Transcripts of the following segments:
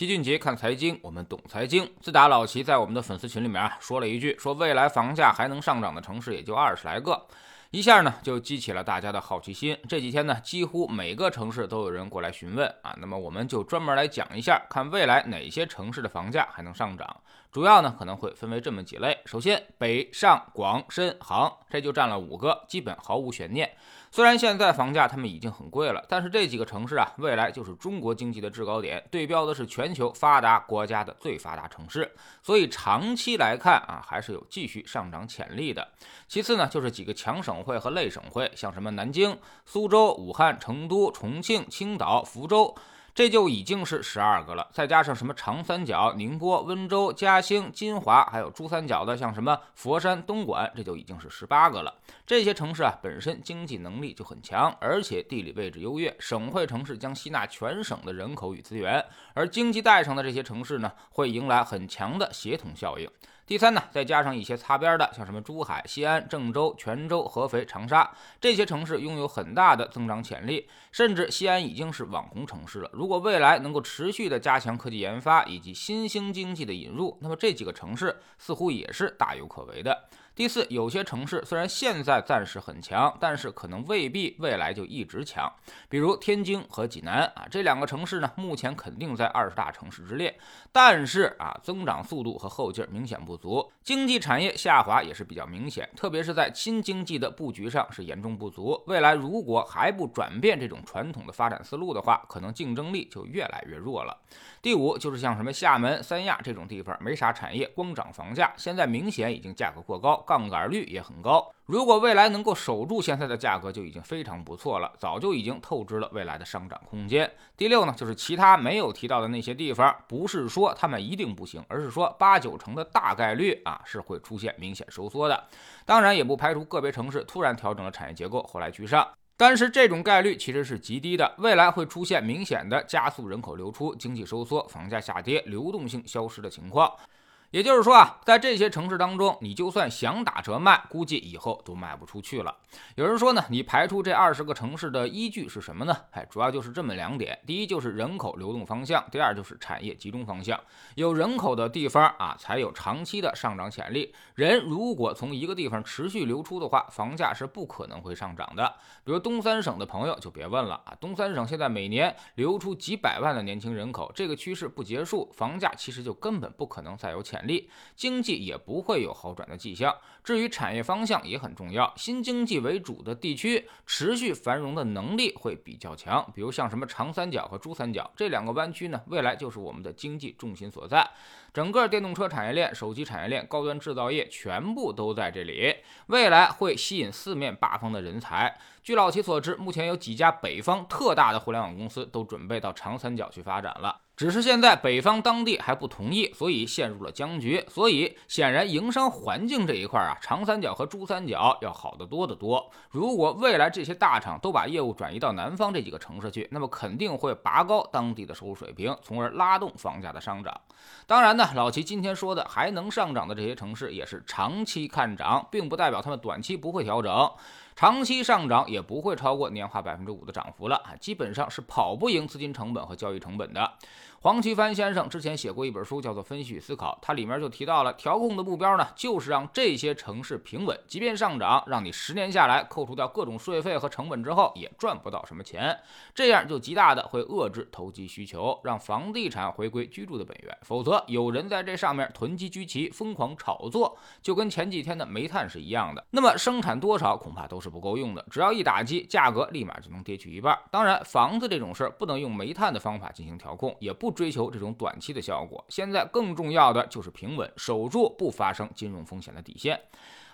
齐俊杰看财经，我们懂财经。自打老齐在我们的粉丝群里面啊说了一句，说未来房价还能上涨的城市也就二十来个，一下呢就激起了大家的好奇心。这几天呢，几乎每个城市都有人过来询问啊。那么我们就专门来讲一下，看未来哪些城市的房价还能上涨。主要呢可能会分为这么几类。首先，北上广深杭，这就占了五个，基本毫无悬念。虽然现在房价他们已经很贵了，但是这几个城市啊，未来就是中国经济的制高点，对标的是全球发达国家的最发达城市，所以长期来看啊，还是有继续上涨潜力的。其次呢，就是几个强省会和类省会，像什么南京、苏州、武汉、成都、重庆、青岛、福州。这就已经是十二个了，再加上什么长三角、宁波、温州、嘉兴、金华，还有珠三角的像什么佛山、东莞，这就已经是十八个了。这些城市啊，本身经济能力就很强，而且地理位置优越，省会城市将吸纳全省的人口与资源，而经济带上的这些城市呢，会迎来很强的协同效应。第三呢，再加上一些擦边的，像什么珠海、西安、郑州、泉州、合肥、长沙这些城市，拥有很大的增长潜力。甚至西安已经是网红城市了。如果未来能够持续的加强科技研发以及新兴经济的引入，那么这几个城市似乎也是大有可为的。第四，有些城市虽然现在暂时很强，但是可能未必未来就一直强。比如天津和济南啊，这两个城市呢，目前肯定在二十大城市之列，但是啊，增长速度和后劲明显不足，经济产业下滑也是比较明显，特别是在新经济的布局上是严重不足。未来如果还不转变这种传统的发展思路的话，可能竞争力就越来越弱了。第五，就是像什么厦门、三亚这种地方，没啥产业，光涨房价，现在明显已经价格过高。杠杆率也很高，如果未来能够守住现在的价格，就已经非常不错了，早就已经透支了未来的上涨空间。第六呢，就是其他没有提到的那些地方，不是说他们一定不行，而是说八九成的大概率啊是会出现明显收缩的。当然，也不排除个别城市突然调整了产业结构，后来居上，但是这种概率其实是极低的。未来会出现明显的加速人口流出、经济收缩、房价下跌、流动性消失的情况。也就是说啊，在这些城市当中，你就算想打折卖，估计以后都卖不出去了。有人说呢，你排除这二十个城市的依据是什么呢？哎，主要就是这么两点：第一就是人口流动方向，第二就是产业集中方向。有人口的地方啊，才有长期的上涨潜力。人如果从一个地方持续流出的话，房价是不可能会上涨的。比如东三省的朋友就别问了啊，东三省现在每年流出几百万的年轻人口，这个趋势不结束，房价其实就根本不可能再有潜。力经济也不会有好转的迹象。至于产业方向也很重要，新经济为主的地区持续繁荣的能力会比较强。比如像什么长三角和珠三角这两个湾区呢，未来就是我们的经济重心所在。整个电动车产业链、手机产业链、高端制造业全部都在这里，未来会吸引四面八方的人才。据老齐所知，目前有几家北方特大的互联网公司都准备到长三角去发展了。只是现在北方当地还不同意，所以陷入了僵局。所以显然营商环境这一块啊，长三角和珠三角要好得多得多。如果未来这些大厂都把业务转移到南方这几个城市去，那么肯定会拔高当地的收入水平，从而拉动房价的上涨。当然呢，老齐今天说的还能上涨的这些城市，也是长期看涨，并不代表他们短期不会调整。长期上涨也不会超过年化百分之五的涨幅了啊，基本上是跑不赢资金成本和交易成本的。黄奇帆先生之前写过一本书，叫做《分析与思考》，它里面就提到了调控的目标呢，就是让这些城市平稳，即便上涨，让你十年下来扣除掉各种税费和成本之后，也赚不到什么钱。这样就极大的会遏制投机需求，让房地产回归居住的本源。否则，有人在这上面囤积居奇，疯狂炒作，就跟前几天的煤炭是一样的。那么生产多少恐怕都是不够用的，只要一打击，价格立马就能跌去一半。当然，房子这种事不能用煤炭的方法进行调控，也不。追求这种短期的效果，现在更重要的就是平稳，守住不发生金融风险的底线。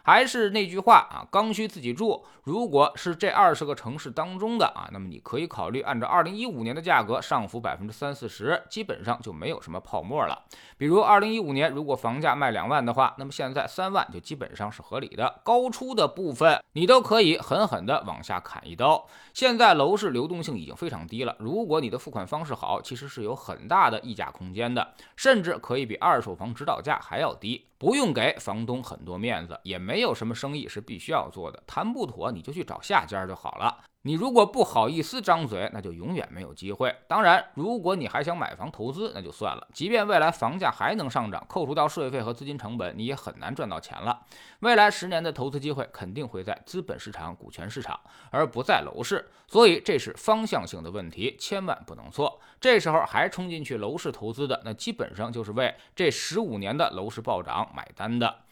还是那句话啊，刚需自己住。如果是这二十个城市当中的啊，那么你可以考虑按照二零一五年的价格上浮百分之三四十，基本上就没有什么泡沫了。比如二零一五年如果房价卖两万的话，那么现在三万就基本上是合理的。高出的部分你都可以狠狠的往下砍一刀。现在楼市流动性已经非常低了，如果你的付款方式好，其实是有很大的溢价空间的，甚至可以比二手房指导价还要低。不用给房东很多面子，也没没有什么生意是必须要做的，谈不妥你就去找下家就好了。你如果不好意思张嘴，那就永远没有机会。当然，如果你还想买房投资，那就算了。即便未来房价还能上涨，扣除掉税费和资金成本，你也很难赚到钱了。未来十年的投资机会肯定会在资本市场、股权市场，而不在楼市。所以这是方向性的问题，千万不能错。这时候还冲进去楼市投资的，那基本上就是为这十五年的楼市暴涨买单的。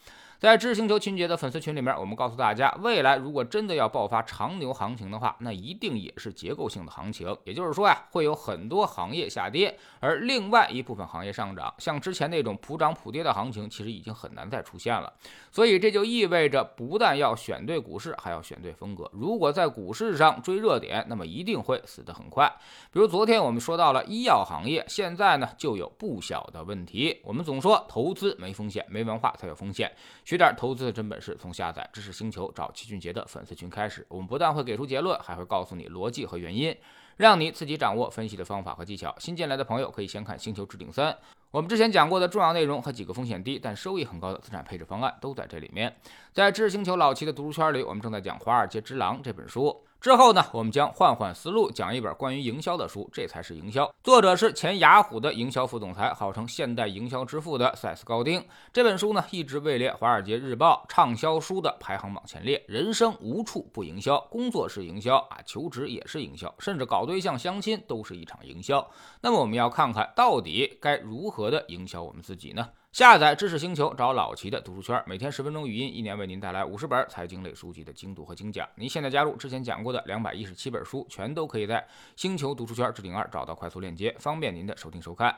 在知识星球秦杰的粉丝群里面，我们告诉大家，未来如果真的要爆发长牛行情的话，那一定也是结构性的行情。也就是说呀，会有很多行业下跌，而另外一部分行业上涨。像之前那种普涨普跌的行情，其实已经很难再出现了。所以这就意味着，不但要选对股市，还要选对风格。如果在股市上追热点，那么一定会死得很快。比如昨天我们说到了医药行业，现在呢就有不小的问题。我们总说投资没风险，没文化才有风险。学点投资的真本事，从下载知识星球找齐俊杰的粉丝群开始。我们不但会给出结论，还会告诉你逻辑和原因，让你自己掌握分析的方法和技巧。新进来的朋友可以先看《星球置顶三》，我们之前讲过的重要内容和几个风险低但收益很高的资产配置方案都在这里面。在知识星球老齐的读书圈里，我们正在讲《华尔街之狼》这本书。之后呢，我们将换换思路，讲一本关于营销的书，这才是营销。作者是前雅虎的营销副总裁，号称现代营销之父的塞斯·高丁。这本书呢，一直位列《华尔街日报》畅销书的排行榜前列。人生无处不营销，工作是营销啊，求职也是营销，甚至搞对象、相亲都是一场营销。那么，我们要看看到底该如何的营销我们自己呢？下载知识星球，找老齐的读书圈，每天十分钟语音，一年为您带来五十本财经类书籍的精读和精讲。您现在加入，之前讲过的两百一十七本书，全都可以在星球读书圈置顶二找到快速链接，方便您的收听收看。